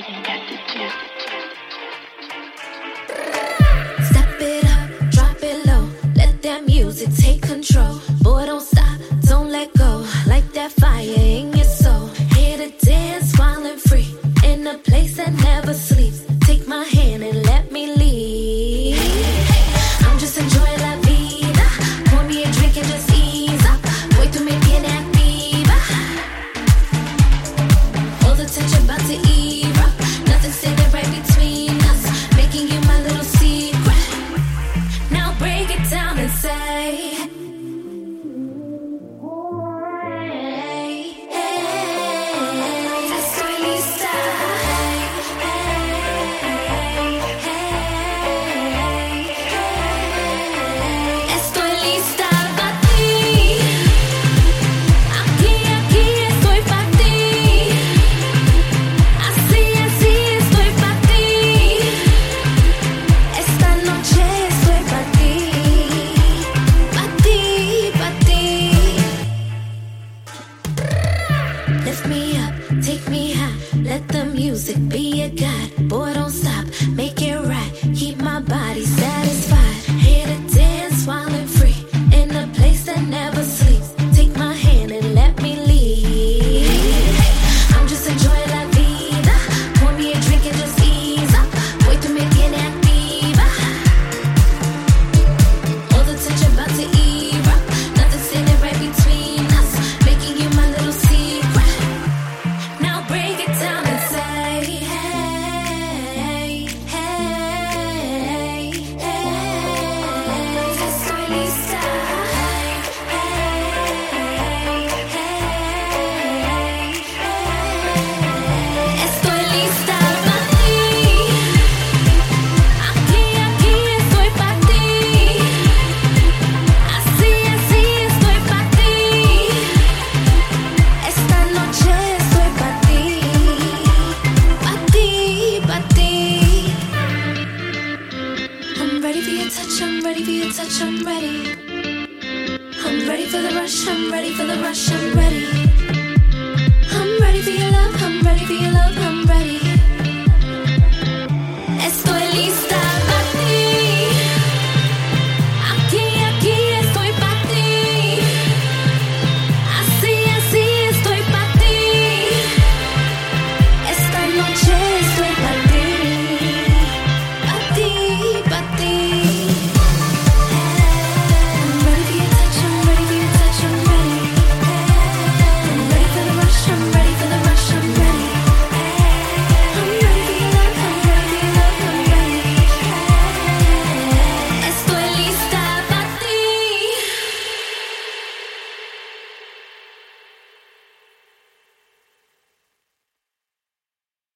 getting addicted. Lift me up, take me high, let the music be a guide. Boy, don't stop. I'm ready. I'm ready for the rush, I'm ready for the rush, I'm ready. I'm ready for your love, I'm ready for your love, I'm ready.